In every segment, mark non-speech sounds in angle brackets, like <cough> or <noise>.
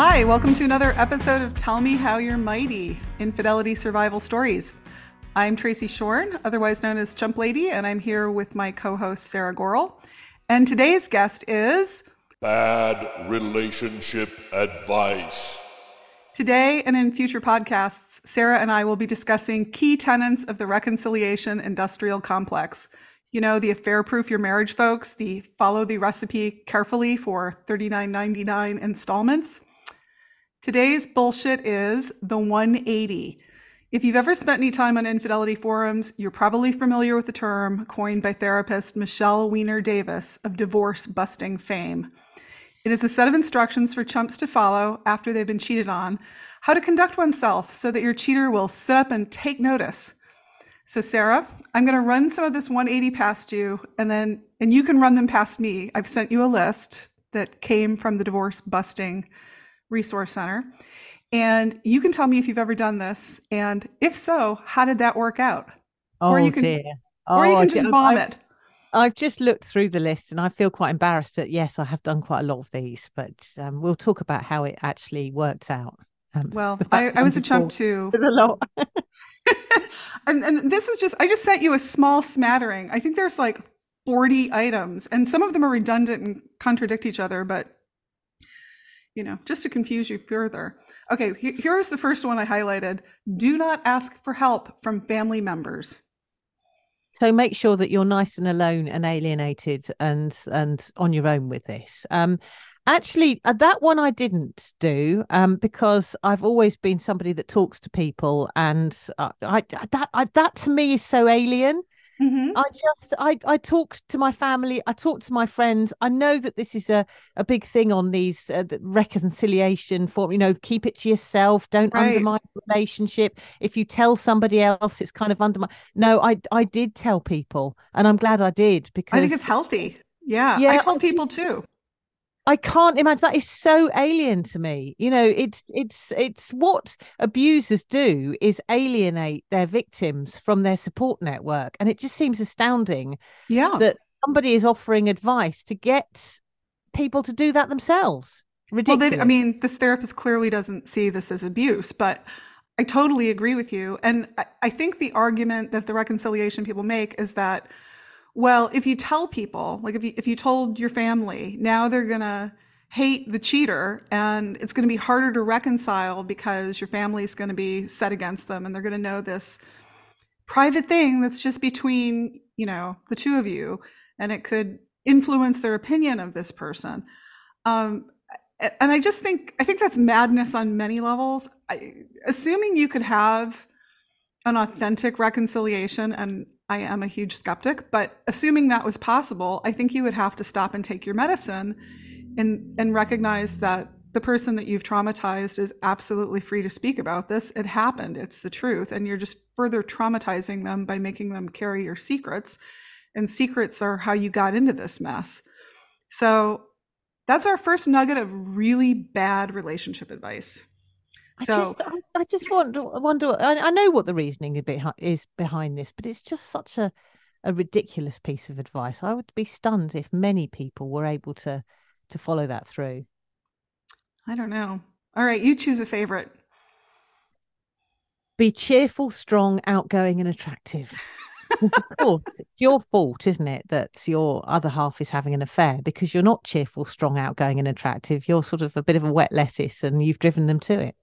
Hi, welcome to another episode of Tell Me How You're Mighty Infidelity Survival Stories. I'm Tracy Schorn, otherwise known as Chump Lady, and I'm here with my co host, Sarah Gorrell. And today's guest is Bad relationship advice. Today and in future podcasts, Sarah and I will be discussing key tenets of the reconciliation industrial complex. You know, the affair proof your marriage folks, the follow the recipe carefully for $39.99 installments. Today's bullshit is the 180. If you've ever spent any time on infidelity forums, you're probably familiar with the term coined by therapist Michelle Weiner Davis of divorce busting fame. It is a set of instructions for chumps to follow after they've been cheated on, how to conduct oneself so that your cheater will sit up and take notice. So, Sarah, I'm going to run some of this 180 past you, and then and you can run them past me. I've sent you a list that came from the Divorce Busting Resource Center, and you can tell me if you've ever done this, and if so, how did that work out? Oh or you can, dear. or you Oh, can just I- vomit. I've just looked through the list and I feel quite embarrassed that yes, I have done quite a lot of these, but um, we'll talk about how it actually worked out. Um, Well, <laughs> I, I was a chump too. <laughs> a lot. <laughs> and, and this is just, I just sent you a small smattering. I think there's like 40 items, and some of them are redundant and contradict each other, but you know, just to confuse you further. Okay, he- here's the first one I highlighted do not ask for help from family members. so make sure that you're nice and alone and alienated and and on your own with this. Um, actually, uh, that one I didn't do um, because I've always been somebody that talks to people, and uh, I that I, that to me is so alien. Mhm. I just I I talk to my family, I talk to my friends. I know that this is a a big thing on these uh, the reconciliation form. You know, keep it to yourself. Don't Right. undermine the relationship. If you tell somebody else, it's kind of undermine. No, I I did tell people, and I'm glad I did because I think it's healthy. Yeah, Yeah, I told people too. I can't imagine that is so alien to me. You know, it's it's it's what abusers do is alienate their victims from their support network, and it just seems astounding Yeah. that somebody is offering advice to get people to do that themselves. Well, Ridiculous. they, I mean, this therapist clearly doesn't see this as abuse, but I totally agree with you. And I, I think the argument that the reconciliation people make is that, well, if you tell people, like if you if you told your family, now they're gonna hate the cheater, and it's gonna be harder to reconcile because your family's gonna be set against them, and they're gonna know this private thing that's just between you know the two of you, and it could influence their opinion of this person. Um, and I just think I think that's madness on many levels. I, assuming you could have an authentic reconciliation, and I am a huge skeptic, but assuming that was possible, I think you would have to stop and take your medicine, and and recognize that the person that you've traumatized is absolutely free to speak about this. It happened. It's the truth, and you're just further traumatizing them by making them carry your secrets, and secrets are how you got into this mess. So that's our first nugget of really bad relationship advice. I just, I, I just wonder, wonder. I, I know what the reasoning is is behind this, but it's just such a, a ridiculous piece of advice. I would be stunned if many people were able to to follow that through. I don't know. All right, you choose a favorite. Be cheerful, strong, outgoing, and attractive. of course, <laughs> it's your fault, isn't it, that your other half is having an affair because you're not cheerful, strong, outgoing, and attractive. You're sort of a bit of a wet lettuce, and you've driven them to it.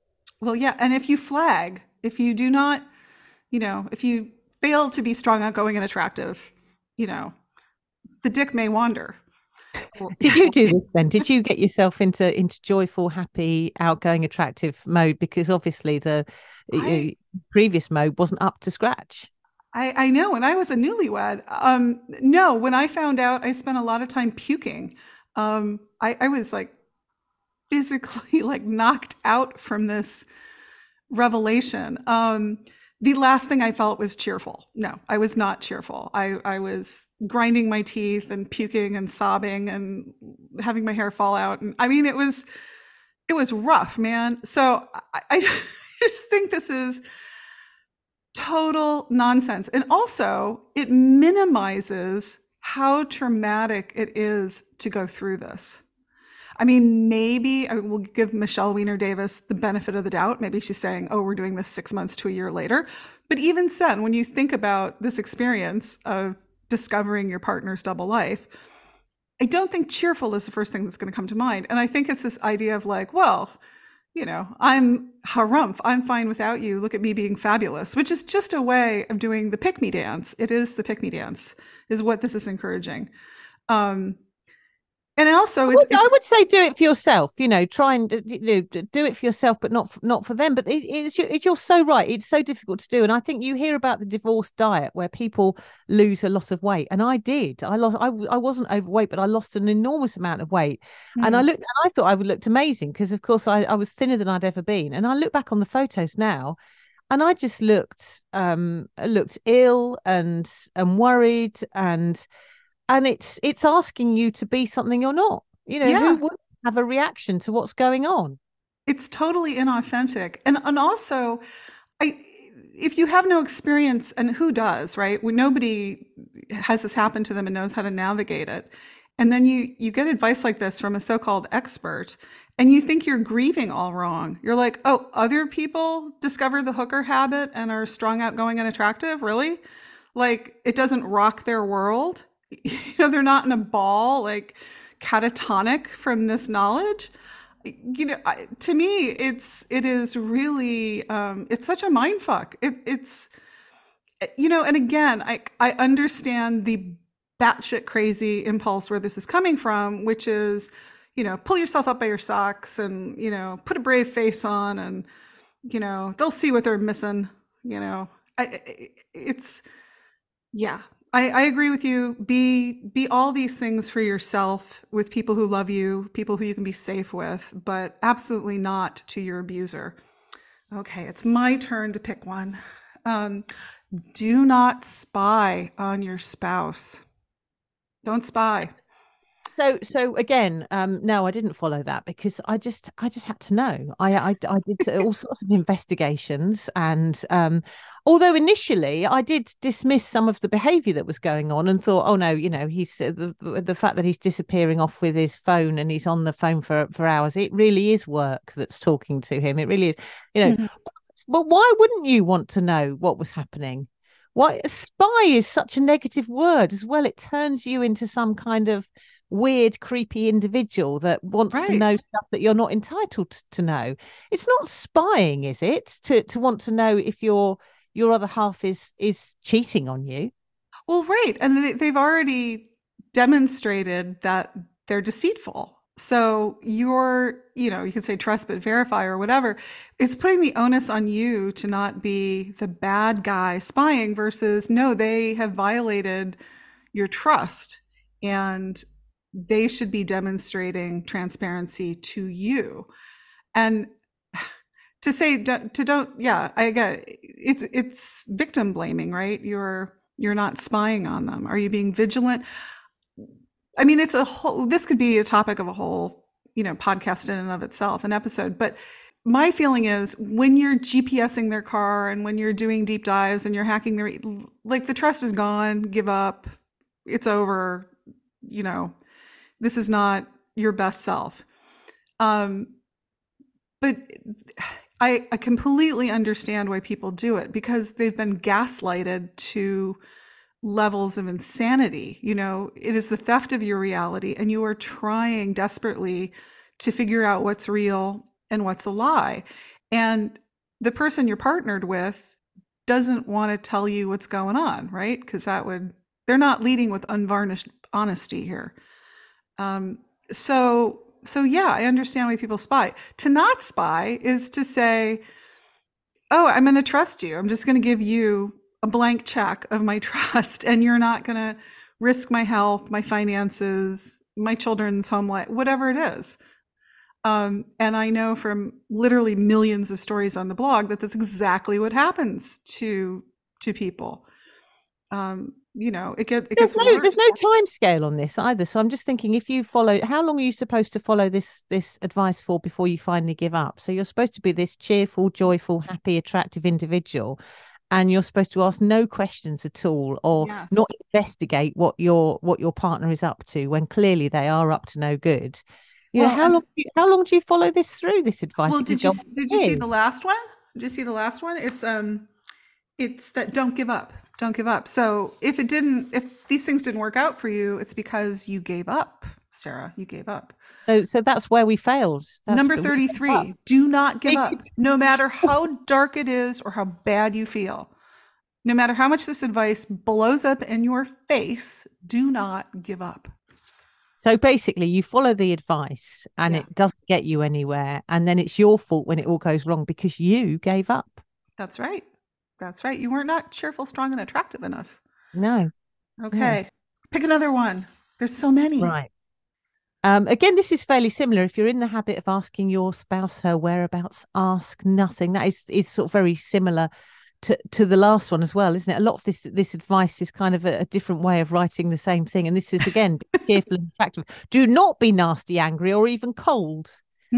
Well, yeah, and if you flag, if you do not, you know, if you fail to be strong, outgoing, and attractive, you know, the dick may wander. Did you do this then? Did you get yourself into into joyful, happy, outgoing, attractive mode? Because obviously the I- previous mode wasn't up to scratch. I, I know when I was a newlywed, um, no, when I found out, I spent a lot of time puking. Um, I, I was like physically <laughs> like knocked out from this revelation. Um, the last thing I felt was cheerful. No, I was not cheerful. I, I was grinding my teeth and puking and sobbing and having my hair fall out. And I mean, it was, it was rough, man. So I, I <laughs> just think this is total nonsense. And also, it minimizes how traumatic it is to go through this. I mean, maybe I will give Michelle Weiner Davis the benefit of the doubt. Maybe she's saying, oh, we're doing this six months to a year later. But even then, when you think about this experience of discovering your partner's double life, I don't think cheerful is the first thing that's going to come to mind. And I think it's this idea of like, well, you know, I'm harumph. I'm fine without you. Look at me being fabulous, which is just a way of doing the pick me dance. It is the pick me dance, is what this is encouraging. Um, and also, I would, it's, I would say do it for yourself. You know, try and you know, do it for yourself, but not not for them. But it, it's it's you're so right. It's so difficult to do, and I think you hear about the divorce diet where people lose a lot of weight, and I did. I lost. I I wasn't overweight, but I lost an enormous amount of weight, mm. and I looked. And I thought I would looked amazing because, of course, I I was thinner than I'd ever been, and I look back on the photos now, and I just looked um looked ill and and worried and and it's it's asking you to be something you're not. You know yeah. who would have a reaction to what's going on? It's totally inauthentic. And and also i if you have no experience and who does right? When nobody has this happen to them and knows how to navigate it. And then you you get advice like this from a so-called expert and you think you're grieving all wrong. You're like oh other people discover the hooker habit and are strong outgoing and attractive really? Like it doesn't rock their world you <laughs> know they're not in a ball like catatonic from this knowledge. You know to me it's it is really um it's such a mind fuck. It, it's you know and again i i understand the batshit crazy impulse where this is coming from which is you know pull yourself up by your socks and you know put a brave face on and you know they'll see what they're missing you know. I, it's yeah I, I agree with you. Be be all these things for yourself with people who love you, people who you can be safe with, but absolutely not to your abuser. Okay, it's my turn to pick one. Um, do not spy on your spouse. Don't spy so so again um no i didn't follow that because i just i just had to know. I i, I did all sorts of investigations and um although initially i did dismiss some of the behavior that was going on and thought oh no you know he's uh, the, the fact that he's disappearing off with his phone and he's on the phone for for hours it really is work that's talking to him. It really is you know. Mm-hmm. but why wouldn't you want to know what was happening? Why spy is such a negative word as well. It turns you into some kind of weird, creepy individual that wants right. to know stuff that you're not entitled to know. It's not spying, is it? To to want to know if your your other half is is cheating on you. Well, right, and they've already demonstrated that they're deceitful. So you're, you know, you can say trust but verify or whatever. It's putting the onus on you to not be the bad guy spying versus no, they have violated your trust and they should be demonstrating transparency to you. And <sighs> to say to don't yeah i get it. it's it's victim blaming right? You're you're not spying on them. Are you being vigilant? I mean it's a whole this could be a topic of a whole you know podcast in and of itself an episode. But my feeling is when you're gpsing their car and when you're doing deep dives and you're hacking their like the trust is gone give up it's over you know this is not your best self. Um, but I, I completely understand why people do it because they've been gaslighted to levels of insanity. You know, it is the theft of your reality, and you are trying desperately to figure out what's real and what's a lie. And the person you're partnered with doesn't want to tell you what's going on, right? Because that would, they're not leading with unvarnished honesty here. Um, so so yeah, I understand why people spy. To not spy is to say, "Oh, I'm going to trust you. I'm just going to give you a blank check of my <laughs> trust, and you're not going to risk my health, my finances, my children's home life, whatever it is." Um, and I know from literally millions of stories on the blog that that's exactly what happens to to people. Um, you know it, get, it there's gets no, there's no time scale on this either so i'm just thinking if you follow how long are you supposed to follow this this advice for before you finally give up so you're supposed to be this cheerful joyful happy attractive individual and you're supposed to ask no questions at all or yes. not investigate what your what your partner is up to when clearly they are up to no good You know, Well, how long? You, how long do you follow this through? This advice? Well, did you did you see the last one? Did you see the last one? It's um, it's that don't give up, don't give up. So if it didn't, if these things didn't work out for you, it's because you gave up, Sarah. You gave up. So, so that's where we failed. That's Number where we gave up. 33, do not give up. No matter how dark it is or how bad you feel, no matter how much this advice blows up in your face, do not give up. So basically, you follow the advice, and Yeah. it doesn't get you anywhere, and then it's your fault when it all goes wrong because you gave up. That's right. That's right. You were not not cheerful, strong, and attractive enough. No, Okay. Pick another one. There's so many. right. Um, again, this is fairly similar. If you're in the habit of asking your spouse her whereabouts, ask nothing. That is is sort of very similar to to the last one as well, isn't it? A lot of this this advice is kind of a, a different way of writing the same thing. And this is again, be <laughs> careful and attractive. Do not be nasty, angry, or even cold.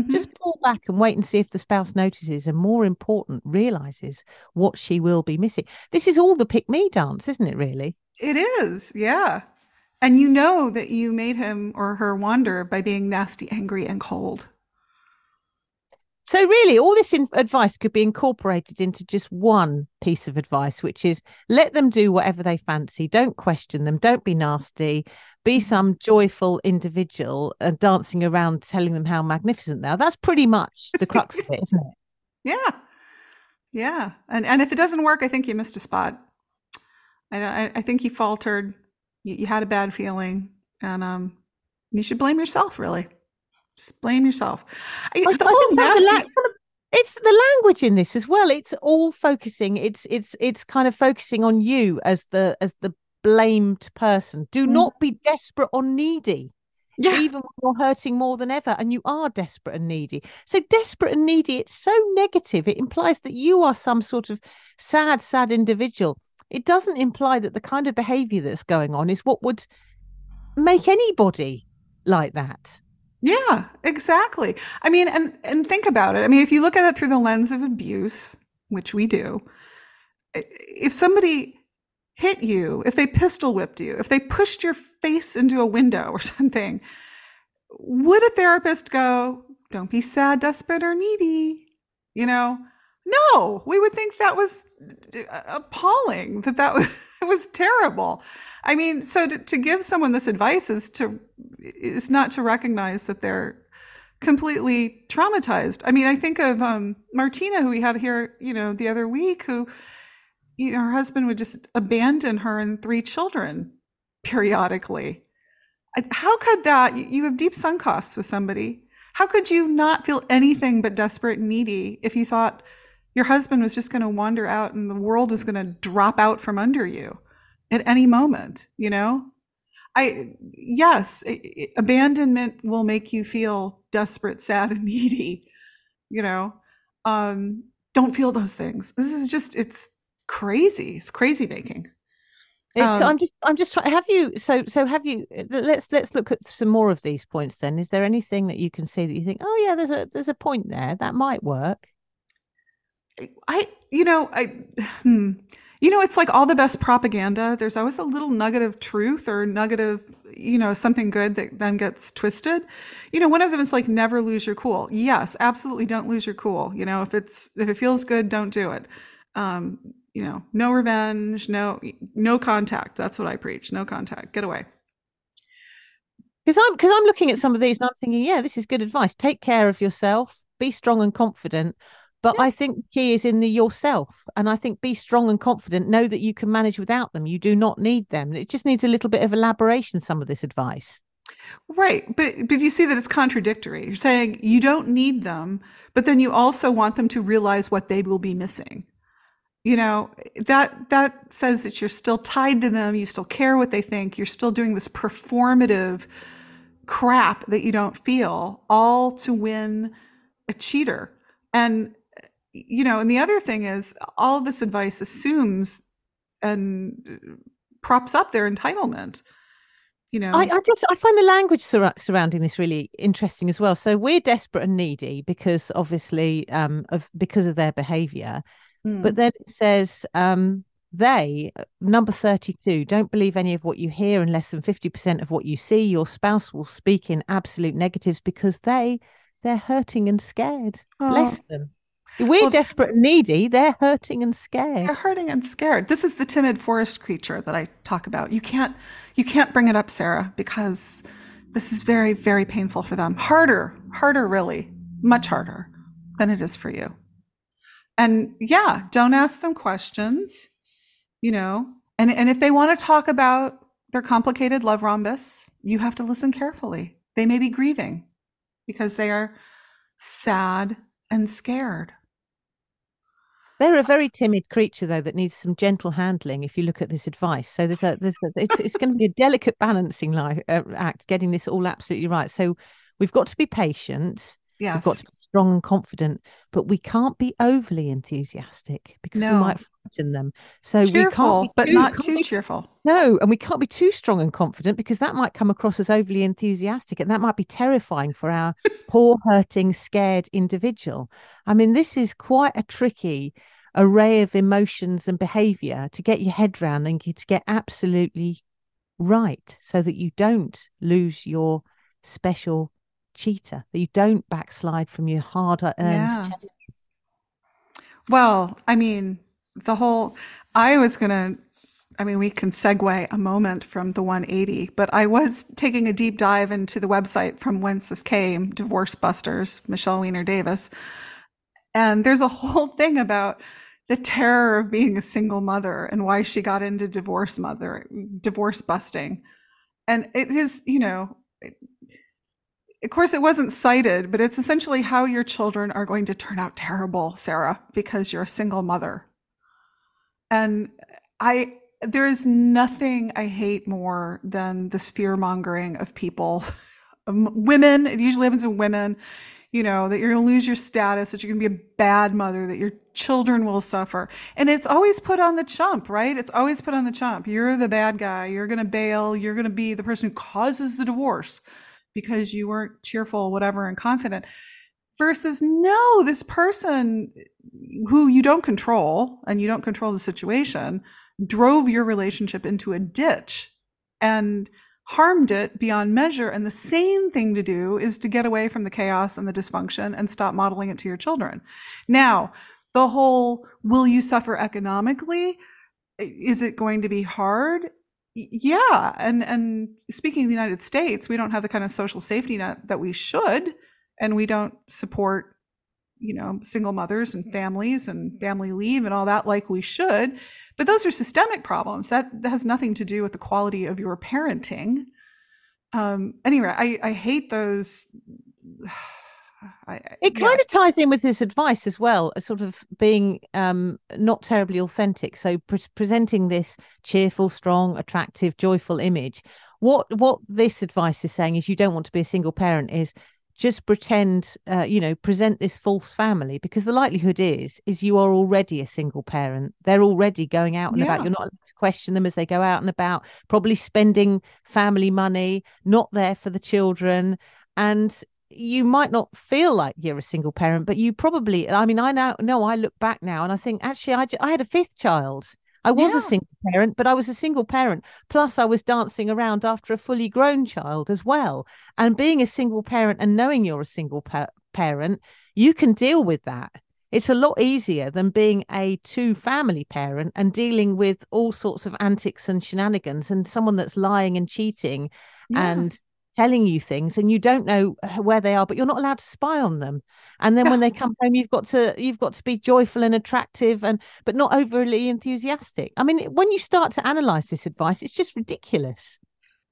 Mhm. Just pull back and wait and see if the spouse notices, and more important, realizes what she will be missing. This is all the pick me dance, isn't it? Really? It is. Yeah. And you know that you made him or her wander by being nasty, angry, and cold. So, really, all this in- advice could be incorporated into just one piece of advice, which is let them do whatever they fancy. Don't question them. Don't be nasty. Be some joyful individual and dancing around telling them how magnificent they are. That's pretty much the crux of it, isn't it? <laughs> Yeah. Yeah. And and if it doesn't work, I think you missed a spot. I I, I think you faltered. You, you had a bad feeling, and um, you should blame yourself. Really, just blame yourself. I, I- the whole of the la- it's the language in this as well. It's all focusing. It's it's it's kind of focusing on you as the as the blamed person. Do Mm. not be desperate or needy. yeah. even when you're hurting more than ever and you are desperate and needy. So, desperate and needy, it's so negative. It implies that you are some sort of sad, sad individual. It doesn't imply that the kind of behavior that's going on is what would make anybody like that. Yeah, exactly. I mean, and and think about it. I mean, if you look at it through the lens of abuse, which we do, if somebody hit you, if they pistol whipped you, if they pushed your face into a window or <laughs> something, would a therapist go, "Don't be sad, desperate, or needy"? You know? No, we would think that was appalling. That that was, <laughs> was terrible. I mean, so to, to give someone this advice is to is not to recognize that they're completely traumatized. I mean, I think of um, Martina, who we had here, you know, the other week, who, you know, her husband would just abandon her and three children periodically. How could that? you- have deep sunk costs with somebody. How could you not feel anything but desperate and needy if you thought your husband was just going to wander out and the world was going to drop out from under you at any moment? You know, I yes, abandonment will make you feel desperate, sad, and <laughs> needy. You know, um, don't feel those things. This is just it's crazy. It's crazy making. It's, Um, I'm just, I'm just trying. Have you? So, so have you? Let's let's look at some more of these points. Then, is there anything that you can see that you think, oh yeah, there's a there's a point there that might work? I, you know, I, <sighs> hmm, you know, it's like all the best propaganda. There's always a little nugget of truth or nugget of, you know, something good that then gets twisted. You know, one of them is like never lose your cool. Yes, absolutely, don't lose your cool. You know, if it's if it feels good, don't do it. Um, you know, no revenge, no no contact. That's what I preach. No contact. Get away. Because I'm because I'm looking at some of these and I'm thinking, yeah, this is good advice. Take care of yourself, be strong and confident. But Yeah. I think the key is in the yourself. And I think be strong and confident. Know that you can manage without them. You do not need them. It just needs a little bit of elaboration, some of this advice. Right, but but you see that it's contradictory. You're saying you don't need them, but then you also want them to realize what they will be missing. You know, that that says that you're still tied to them, you still care what they think, you're still doing this performative crap that you don't feel, all to win a cheater. And you know, and the other thing is all of this advice assumes and props up their entitlement. You know, I, I just I find the language sur- surrounding this really interesting as well. So we're desperate and needy because obviously um of because of their behavior. Mm. But then it says um they, number 32, don't believe any of what you hear and less than 50% of what you see. Your spouse will speak in absolute negatives because they they're hurting and scared. Oh. Bless them. We're Well, desperate and needy. They're hurting and scared. They're hurting and scared. This is the timid forest creature that I talk about. You can't you can't bring it up, Sarah, because this is very, very painful for them. Harder, harder really, much harder than it is for you. And yeah, don't ask them questions, you know. And and if they want to talk about their complicated love rhombus, you have to listen carefully. They may be grieving because they are sad and scared. They're a very timid creature, though, that needs some gentle handling. If you look at this advice, so there's a, there's a it's it's going to be a delicate balancing li- uh, act, getting this all absolutely right. So we've got to be patient. We've Yes. got to be strong and confident, but we can't be overly enthusiastic because No. we might frighten them. So we can't but too- not too be- cheerful. No, and we can't be too strong and confident because that might come across as overly enthusiastic and that might be terrifying for our <laughs> poor, hurting, scared individual. I mean, this is quite a tricky array of emotions and behavior to get your head around and to get absolutely right so that you don't lose your special cheetah, that you don't backslide from your harder earned Yeah. Well, I mean, the whole, I was going to, I mean, we can segue a moment from the 180, but I was taking a deep dive into the website from whence this came, Divorce Busters, Michelle Weiner Davis. And there's a <laughs> whole thing about the terror of being a single mother and why she got into divorce mother, divorce busting. And it is, you know, it, of course, it wasn't cited, but it's essentially how your children are going to turn out terrible, Sarah, because you're a single mother. And I, there is nothing I hate more than this fear mongering of people, <laughs> Um, women. It usually happens in women. You know that you're going to lose your status, that you're going to be a bad mother, that your children will suffer, and it's always put on the chump, right? It's always put on the chump. You're the bad guy. You're going to bail. You're going to be the person who causes the divorce because you weren't cheerful, whatever, and confident. Versus, no, this person who you don't control and you don't control the situation drove your relationship into a ditch and harmed it beyond measure. And the sane thing to do is to get away from the chaos and the dysfunction and stop modeling it to your children. Now, the whole will you suffer economically? Is it going to be hard? Yeah. And and speaking of the United States, we don't have the kind of social safety net that we should, and we don't support, you know, single mothers and families and family leave and all that like we should. But those are systemic problems. That, that has nothing to do with the quality of your parenting. Um, anyway, I, I hate those. I, It yeah. kind of ties in with this advice as well, sort of being um, not terribly authentic. So pre- presenting this cheerful, strong, attractive, joyful image. What what this advice is saying is you don't want to be a single parent. Is just pretend, uh, you know, present this false family because the likelihood is is you are already a single parent. They're already going out and about. You're not allowed to question them as they go out and about. Probably spending family money, not there for the children, and you might not feel like you're a single parent, but you probably, I mean, I now know I look back now and I think actually I, I had a fifth child. I was Yeah. a single parent, but I was a single parent. Plus, I was dancing around after a fully grown child as well. And being a single parent and knowing you're a single pa- parent, you can deal with that. It's a lot easier than being a two family parent and dealing with all sorts of antics and shenanigans and someone that's lying and cheating Yeah. and telling you things and you don't know uh, where they are but you're not allowed to spy on them and then when they <laughs> come home you've got to you've got to be joyful and attractive and but not overly enthusiastic i mean when you start to analyze this advice it's just ridiculous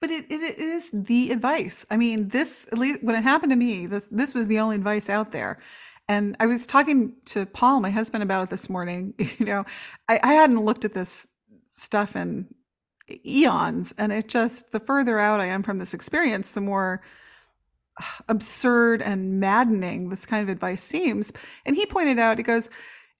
But it, it, it is the advice. I mean, this, at least when it happened to me, this, this was the only advice out there. And I was talking to Paul, my husband, about it this morning. <laughs> You know, I, I hadn't looked at this stuff in eons. And it just, the further out I am from this experience, the more absurd and maddening this kind of advice seems. And he pointed out, he goes,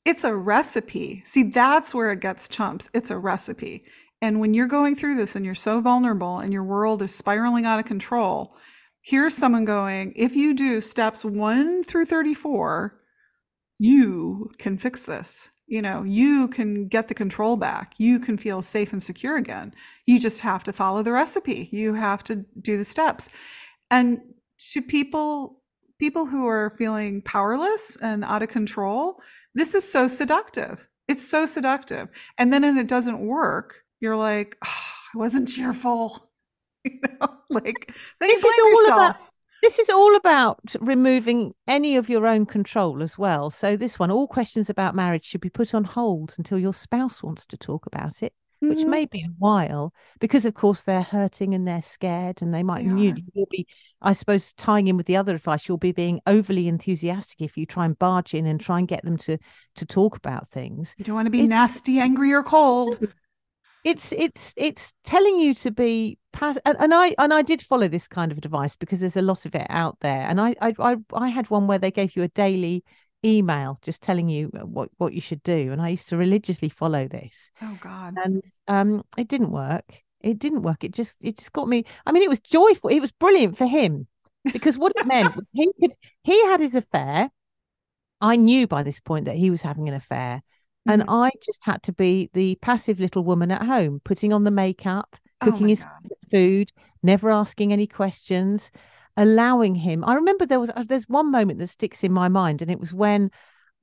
it's a recipe. See, that's where it gets chumps. It's a recipe. And when you're going through this and you're so vulnerable and your world is spiraling out of control, here's someone going, if you do steps one through 34, you can fix this. You know, you can get the control back. You can feel safe and secure again. You just have to follow the recipe. You have to do the steps. And to people people who are feeling powerless and out of control, this is so seductive. It's so seductive. And then when it doesn't work, you're like, oh, I wasn't cheerful. <laughs> you know, like then you blame yourself. about this is all about removing any of your own control as well. So this one, all questions about marriage should be put on hold until your spouse wants to talk about it, which Mhm. may be a while because of course they're hurting and they're scared and they might They you, you'll be I suppose tying in with the other advice, you'll be being overly enthusiastic if you try and barge in and try and get them to to talk about things. You don't want to be It's- nasty, angry, or cold. <laughs> it's it's it's telling you to be pass and, and i and i did follow this kind of advice because there's a lot of it out there. And I, I i i had one where they gave you a daily email just telling you what what you should do. And i used to religiously follow this. Oh God. and um it didn't work. It didn't work. It just it just got me i mean it was joyful. It was brilliant for him because what it <laughs> meant was he could he had his affair. I knew by this point that he was having an affair and Mhm. I just had to be the passive little woman at home, putting on the makeup, Oh cooking my his God. food, never asking any questions, allowing him. I remember there was uh, there's one moment that sticks in my mind, and it was when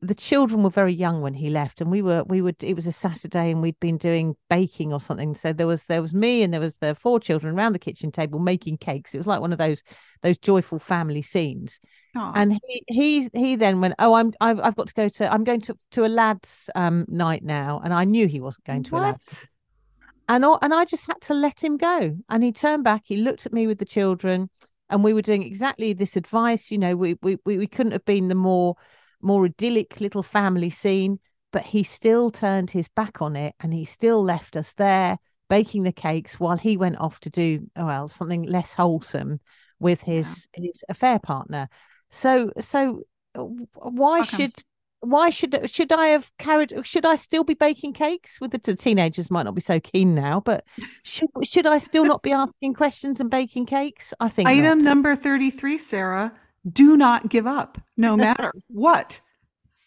the children were very young when he left, and we were we would it was a Saturday, and we'd been doing baking or something. So there was there was me and there was the four children around the kitchen table making cakes. It was like one of those those joyful family scenes Aw. and he he he then went oh i'm i've, I've got to go to i'm going to to a lads um night now and i knew he wasn't going to a lads what? and I, and i just had to let him go and he turned back he looked at me with the children and we were doing exactly this advice you know we we we, we couldn't have been the more more idyllic little family scene but he still turned his back on it and he still left us there baking the cakes while he went off to do well something less wholesome with his his affair partner so so uh, why come? should why should should I have carried should I still be baking cakes with the, the teenagers might not be so keen now but should should I still not be asking questions and baking cakes I think Item not. number 33, Sarah. Do not give up, no <laughs> matter what.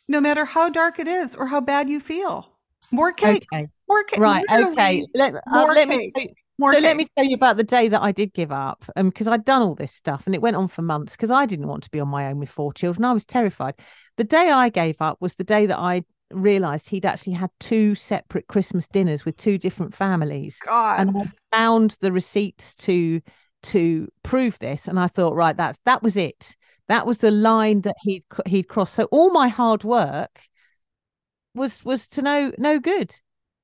No matter how dark it is or how bad you feel. More cakes. Okay. More cakes. right okay let, uh, let me. More so let me tell you about the day that I did give up, um, because I'd done all this stuff and it went on for months because I didn't want to be on my own with four children. I was terrified. The day I gave up was the day that I realized he'd actually had two separate Christmas dinners with two different families, God. and I found the receipts to to prove this. And I thought, right, that's that was it. That was the line that he'd he'd crossed. So all my hard work was was to no no good.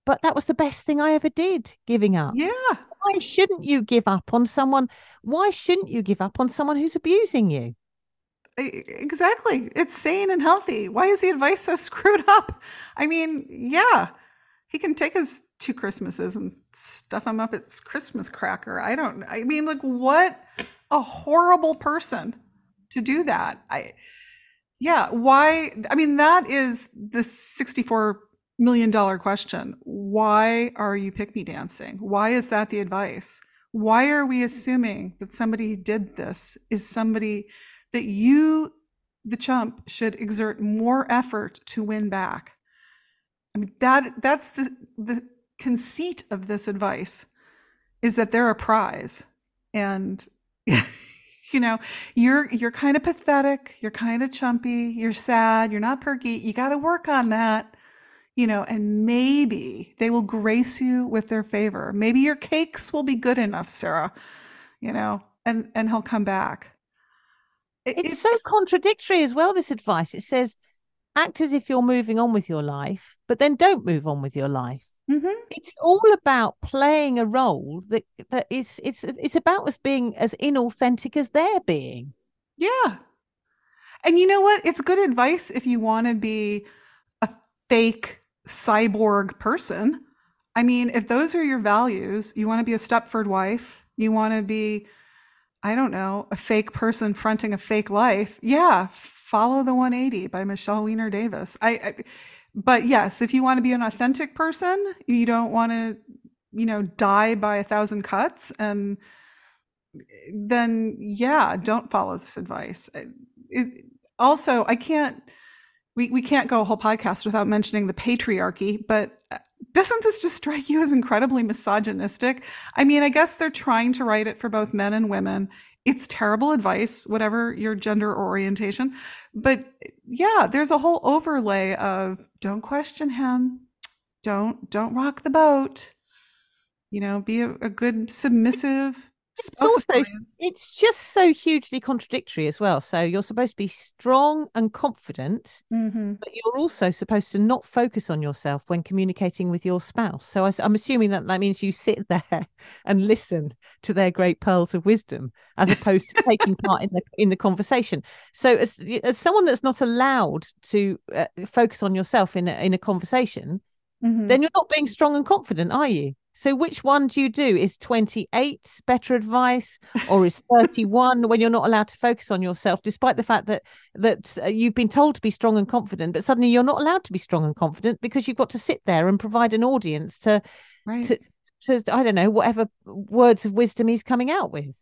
But that was the best thing I ever did, giving up yeah. why shouldn't you give up on someone? Why shouldn't you give up on someone who's abusing you? Exactly. It's sane and healthy. Why is the advice so <laughs> screwed up? I mean, yeah, he can take his two Christmases and stuff them up its Christmas cracker. I don't, I mean, like, what a horrible person to do that. I, yeah, why? I mean, that is the $64 million question. Why are you pick me dancing? Why is that the advice? Why are we assuming that somebody did this is somebody that you, the chump, should exert more effort to win back? I mean, that that's the the conceit of this advice is that they're a prize, and <laughs> you know you're you're kind of pathetic, you're kind of chumpy, you're sad, you're not perky. You got to work on that, you know, and maybe they will grace you with their favor. Maybe your cakes will be good enough, Sarah, you know, and and he'll come back. It- It's, so contradictory as well, this advice. It says act as if you're moving on with your life, but then don't move on with your life. Mhm. It's all about playing a role that that is it's it's about us being as inauthentic as they're being. Yeah. And you know what? It's good advice if you want to be a fake cyborg person. I mean, if those are your values, you want to be a Stepford wife, you want to be, I don't know, a fake person fronting a fake life. Yeah, follow the 180 by Michelle Weiner Davis. I, I but yes, if you want to be an authentic person, you don't want to, you know, die by a thousand cuts and then yeah, don't follow this advice. It, also, I can't we, we can't go a whole podcast without mentioning the patriarchy, but uh, doesn't this just strike you as incredibly misogynistic? I mean, I guess they're trying to write it for both men and women. It's terrible advice, whatever your gender or orientation. But yeah, there's a whole overlay of don't question him, don't don't rock the boat. You know, be a, a good submissive it's also it's just so hugely contradictory as well. So you're supposed to be strong and confident mm-hmm. but you're also supposed to not focus on yourself when communicating with your spouse. So I, i'm assuming that that means you sit <laughs> there and listen to their great pearls of wisdom as opposed to taking <laughs> part in the in the conversation. So as, as someone that's not allowed to uh, focus on yourself in a, in a conversation mm-hmm. then you're not being strong and confident are you so which one do you do? Is 28 better advice or is 31 <laughs> when you're not allowed to focus on yourself despite the fact that that uh, you've been told to be strong and confident but suddenly you're not allowed to be strong and confident because you've got to sit there and provide an audience to right. to to I don't know whatever words of wisdom he's coming out with.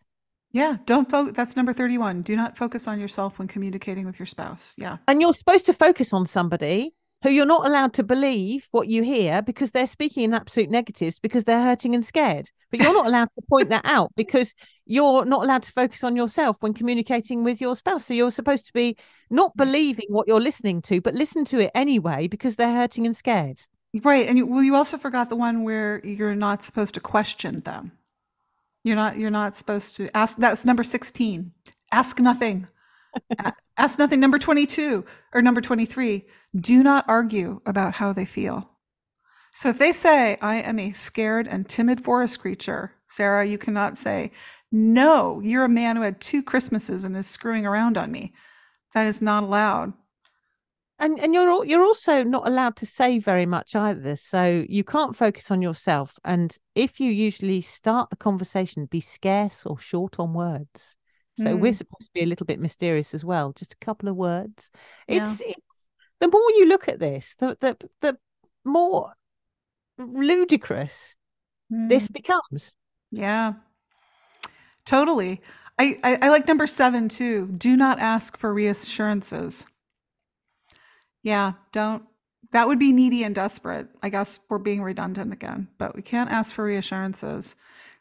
Yeah, don't focus. That's number 31. Do not focus on yourself when communicating with your spouse. Yeah. And you're supposed to focus on somebody who you're not allowed to believe what you hear because they're speaking in absolute negatives because they're hurting and scared. But you're not <laughs> allowed to point that out because you're not allowed to focus on yourself when communicating with your spouse. So you're supposed to be not mm. believing what you're listening to, but listen to it anyway because they're hurting and scared. Right. And you, well, you also forgot the one where you're not supposed to question them. You're not. You're not supposed to ask. That was number sixteen. Ask nothing. Ask nothing. Number 22 or number 23. Do not argue about how they feel. So if they say, I am a scared and timid forest creature, Sarah, you cannot say, No, you're a man who had two Christmases and is screwing around on me. That is not allowed. And and you're you're also not allowed to say very much either. So you can't focus on yourself. And if you usually start the conversation, be scarce or short on words. So mm. we're supposed to be a little bit mysterious as well. Just a couple of words. It's, it's the more you look at this, the the the more ludicrous mm. this becomes. Yeah. Totally. I, I, I like number seven too. Do not ask for reassurances. Yeah, don't that would be needy and desperate. I guess we're being redundant again, but we can't ask for reassurances.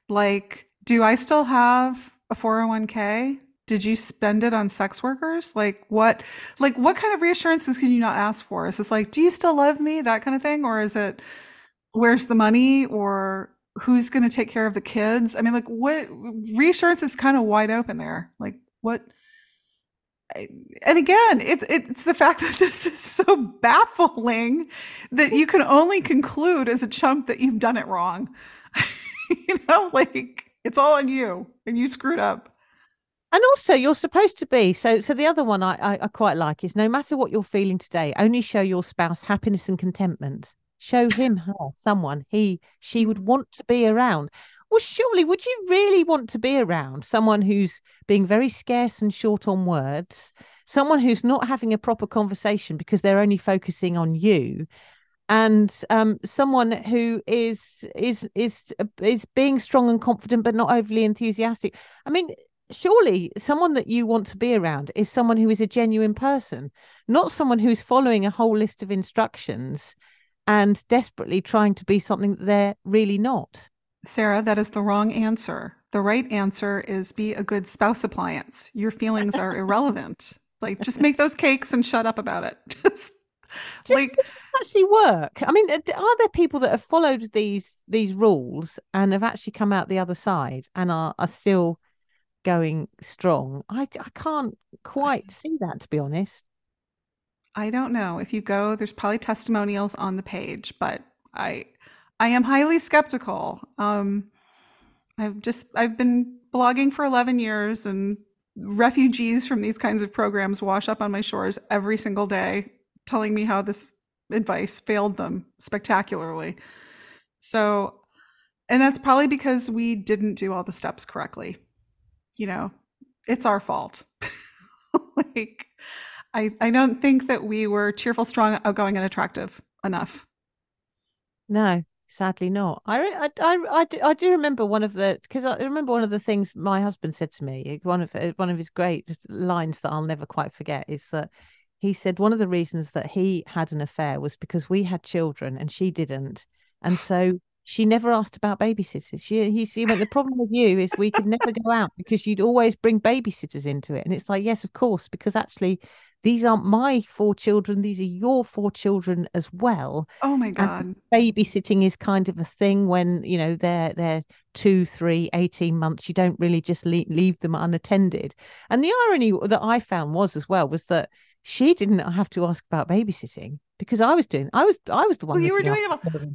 Like, do I still have a 401k? Did you spend it on sex workers? Like what like what kind of reassurances can you not ask for? Is this like, do you still love me? That kind of thing? Or is it where's the money or who's going to take care of the kids? I mean, like what reassurance is kind of wide open there. Like what and again, it's it's the fact <laughs> that this is so baffling that you can only conclude as a chump that you've done it wrong. <laughs> you know, like it's all on you, and you screwed up. And also, you're supposed to be so. So the other one I, I, I quite like is no matter what you're feeling today, only show your spouse happiness and contentment. Show <laughs> him, her, someone he, she would mm. want to be around. Well, surely, would you really want to be around someone who's being very scarce and short on words, someone who's not having a proper conversation because they're only focusing on you, and um, someone who is is is is being strong and confident but not overly enthusiastic. I mean, surely someone that you want to be around is someone who is a genuine person, not someone who's following a whole list of instructions and desperately trying to be something that they're really not. Sarah, that is the wrong answer. The right answer is be a good spouse appliance. Your feelings are irrelevant. Like, just make those cakes and shut up about it. <laughs> Just like does actually work. I mean are there people that have followed these these rules and have actually come out the other side and are, are still going strong? I i can't quite see that to be honest. I don't know. If you go there's probably testimonials on the page but i i am highly skeptical. Um i've just i've been blogging for 11 years and refugees from these kinds of programs wash up on my shores every single day telling me how this advice failed them spectacularly. So, and that's probably because we didn't do all the steps correctly. You know, it's our fault. <laughs> like, I, I don't think that we were cheerful, strong, outgoing, and attractive enough. No, sadly not. I, I, I, I, do, I do remember one of the because I remember one of the things my husband said to me. One of one of his great lines that I'll never quite forget is that he said one of the reasons that he had an affair was because we had children and she didn't. And <laughs> so she never asked about babysitters. She, he, he went, the problem with you is we could never go out because you'd always bring babysitters into it. And it's like, yes, of course, because actually these aren't my four children. These are your four children as well. Oh my God. And babysitting is kind of a thing when, you know, they're, they're two, three, 18 months. You don't really just leave, leave them unattended. And the irony that I found was as well was that she didn't have to ask about babysitting because I was doing, I was, I was the one. Well, you were doing it.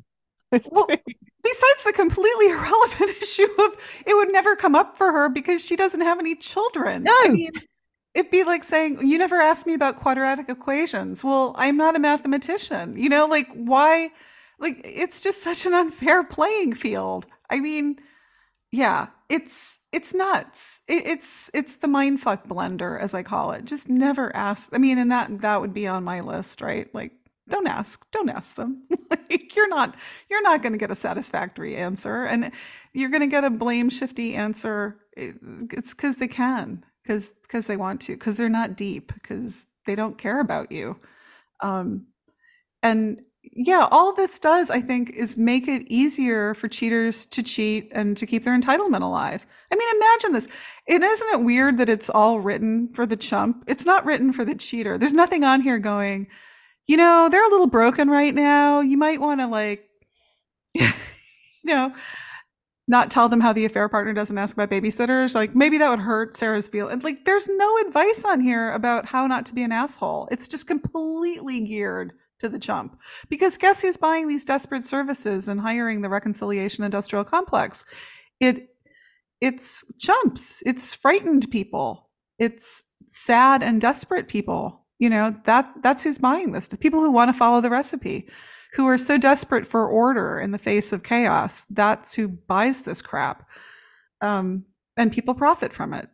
<laughs> Well, besides the completely <laughs> irrelevant <laughs> issue of it would never come up for her because she doesn't have any children. No. I mean, it'd be like saying, You never asked me about quadratic equations. Well, I'm not a mathematician. You know, like, why? Like, it's just such an unfair playing field. I mean, yeah, it's it's nuts. It, it's it's the mindfuck blender, as I call it. Just never ask. I mean, and that that would be on my list, right? Like, don't ask don't ask them <laughs> like you're not you're not going to get a satisfactory answer and you're going to get a blame shifty answer it's because they can because because they want to because they're not deep because they don't care about you um and yeah all this does i think is make it easier for cheaters to cheat and to keep their entitlement alive i mean imagine this it isn't it weird that it's all written for the chump it's not written for the cheater there's nothing on here going you know, they're a little broken right now. You might want to like, <laughs> you know, not tell them how the affair partner doesn't ask about babysitters. Like maybe that would hurt Sarah's feel. And like, there's no advice on here about how not to be an asshole. It's just completely geared to the chump. Because guess who's buying these desperate services and hiring the reconciliation industrial complex? It it's chumps. It's frightened people. It's sad and desperate people you know that that's who's buying this people who want to follow the recipe who are so desperate for order in the face of chaos that's who buys this crap um, and people profit from it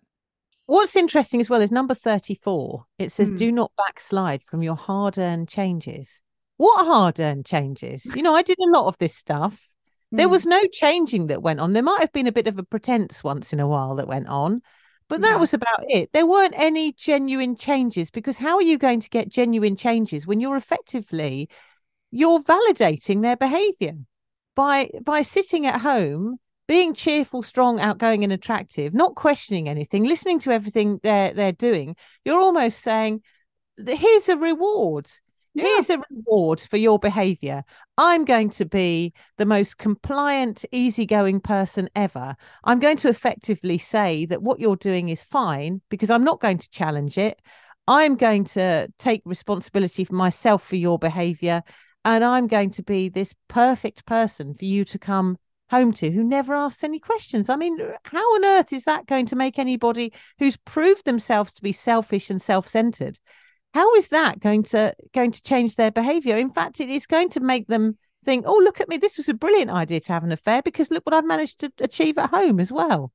what's interesting as well is number 34 it says mm. do not backslide from your hard-earned changes what hard-earned changes you know i did a lot of this stuff there mm. was no changing that went on there might have been a bit of a pretense once in a while that went on but that yeah. was about it. There weren't any genuine changes because how are you going to get genuine changes when you're effectively you're validating their behavior by by sitting at home being cheerful, strong, outgoing, and attractive, not questioning anything, listening to everything they're they're doing, you're almost saying, "Here's a reward. Yeah. Here's a reward for your behavior. I'm going to be the most compliant, easygoing person ever. I'm going to effectively say that what you're doing is fine because I'm not going to challenge it. I'm going to take responsibility for myself for your behavior. And I'm going to be this perfect person for you to come home to who never asks any questions. I mean, how on earth is that going to make anybody who's proved themselves to be selfish and self centered? how is that going to going to change their behavior in fact it is going to make them think oh look at me this was a brilliant idea to have an affair because look what i've managed to achieve at home as well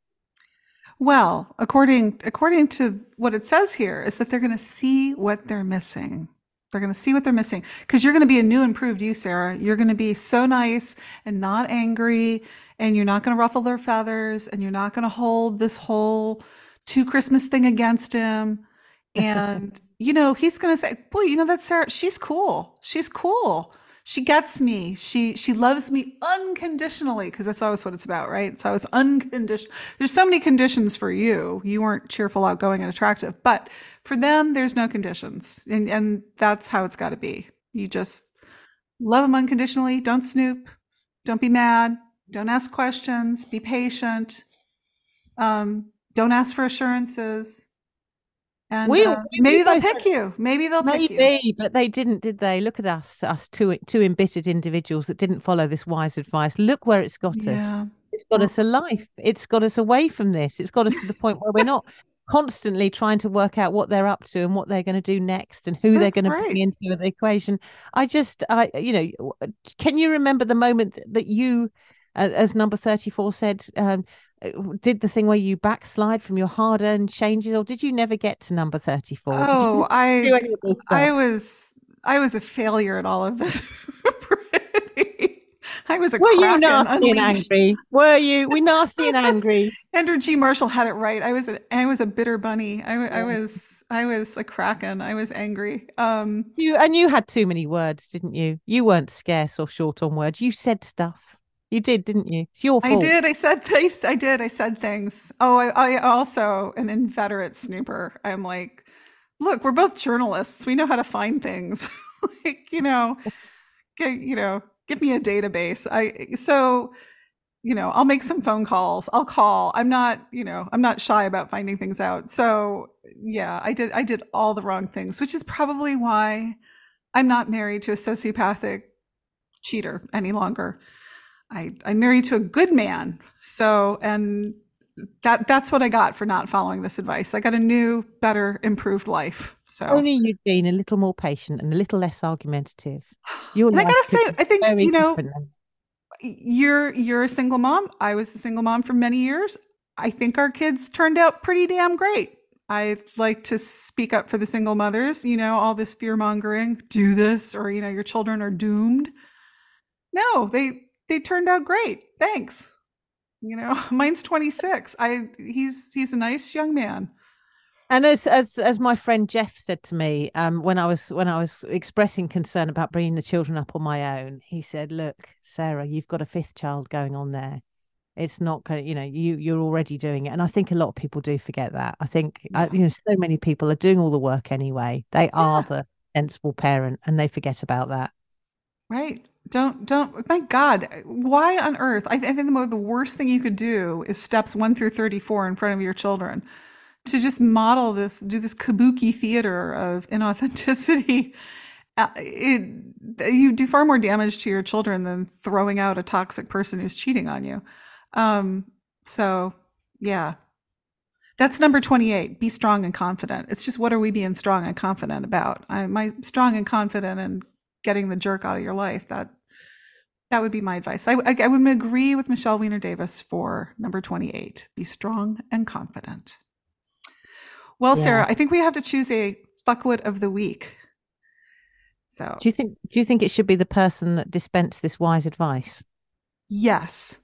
well according according to what it says here is that they're going to see what they're missing they're going to see what they're missing because you're going to be a new improved you sarah you're going to be so nice and not angry and you're not going to ruffle their feathers and you're not going to hold this whole two christmas thing against him and <laughs> you know, he's going to say, "Boy, you know that Sarah, she's cool. She's cool. She gets me. She she loves me unconditionally because that's always what it's about, right? So I was unconditional. There's so many conditions for you. You weren't cheerful, outgoing, and attractive, but for them, there's no conditions, and and that's how it's got to be. You just love them unconditionally. Don't snoop. Don't be mad. Don't ask questions. Be patient. Um, don't ask for assurances. And we, uh, maybe they'll pick you. Maybe they'll maybe, pick you. Maybe, but they didn't, did they? Look at us, us two two embittered individuals that didn't follow this wise advice. Look where it's got yeah. us. It's got us a life. It's got us away from this. It's got us to the point where we're not constantly trying to work out what they're up to and what they're going to do next and who they're going to bring into the equation. I just, I, you know, can you remember the moment that you, uh, as number thirty-four said, um, uh, did the thing where you backslide from your hard-earned changes, or did you never get to number thirty-four? Oh, I, I was, I was a failure at all of this. <laughs> I was a Were you kraken nasty and angry? Were you? We nasty and <laughs> angry. Andrew G. Marshall had it right. I was a, I was a bitter bunny. I, w- I Yeah. was I was a kraken. I was angry. Um, You and you had too many words, didn't you? You weren't scarce or short on words. You said stuff. You did, didn't you? It's your fault. I did. I said things. I did. I said things. Oh, I, I also an inveterate snooper. I'm like, look, we're both journalists. We know how to find things. <laughs> like, you know, you know, give me a database. I so, you know, I'll make some phone calls. I'll call. I'm not, you know, I'm not shy about finding things out. So yeah, I did. I did all the wrong things, which is probably why I'm not married to a sociopathic cheater any longer. I, I'm married to a good man. So, and that that's what I got for not following this advice. I got a new, better, improved life. So, Only you'd been a little more patient and a little less argumentative. <sighs> Your and I gotta say, I think you know, different you're you're a single mom. I was a single mom for many years. I think our kids turned out pretty damn great. I like to speak up for the single mothers. You know, all this fear mongering, do this, or you know, your children are doomed. No, they they turned out great. Thanks. You know, <laughs> mine's 26. I he's he's a nice young man. And as as as my friend Jeff said to me, um, when I was when I was expressing concern about bringing the children up on my own, he said, "Look, Sarah, you've got a fifth child going on there. It's not going, you know, you you're already doing it." And I think a lot of people do forget that. I think Yeah. you know, so many people are doing all the work anyway. They are the sensible parent, and they forget about that. Right. Don't don't my God, why on earth? I, I think the, mo- the worst thing you could do is steps one through 34 in front of your children to just model this, do this kabuki theater of inauthenticity. <laughs> Uh, it, you do far more damage to your children than throwing out a toxic person who's cheating on you. Um, so yeah. That's number 28. Be strong and confident. It's just what are we being strong and confident about? I, my strong and confident and getting the jerk out of your life. That that would be my advice. I, I, I would agree with Michelle Weiner-Davis for number 28. Be strong and confident. Well, Yeah. Sarah, I think we have to choose a fuckwit of the week. So Do you think do you think it should be the person that dispensed this wise advice? yes.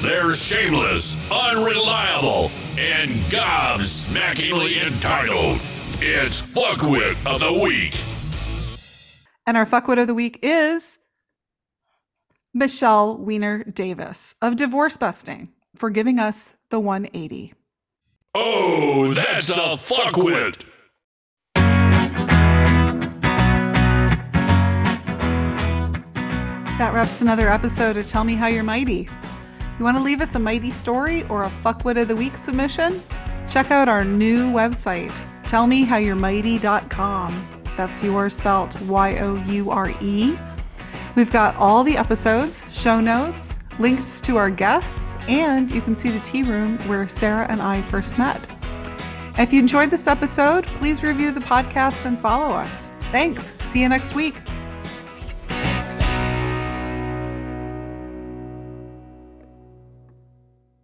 They're shameless, unreliable, and gobsmackingly entitled. It's Fuckwit of the Week. And our fuckwit of the week is Michelle Weiner-Davis of Divorce Busting for giving us the 180. Oh, that's a fuckwit. That wraps another episode of Tell Me How You're Mighty. You want to leave us a mighty story or a fuckwit of the week submission? Check out our new website, tellmehowyourmighty.com. That's yours spelt Y O U R E. We've got all the episodes, show notes, links to our guests, and you can see the tea room where Sarah and I first met. If you enjoyed this episode, please review the podcast and follow us. Thanks. See you next week.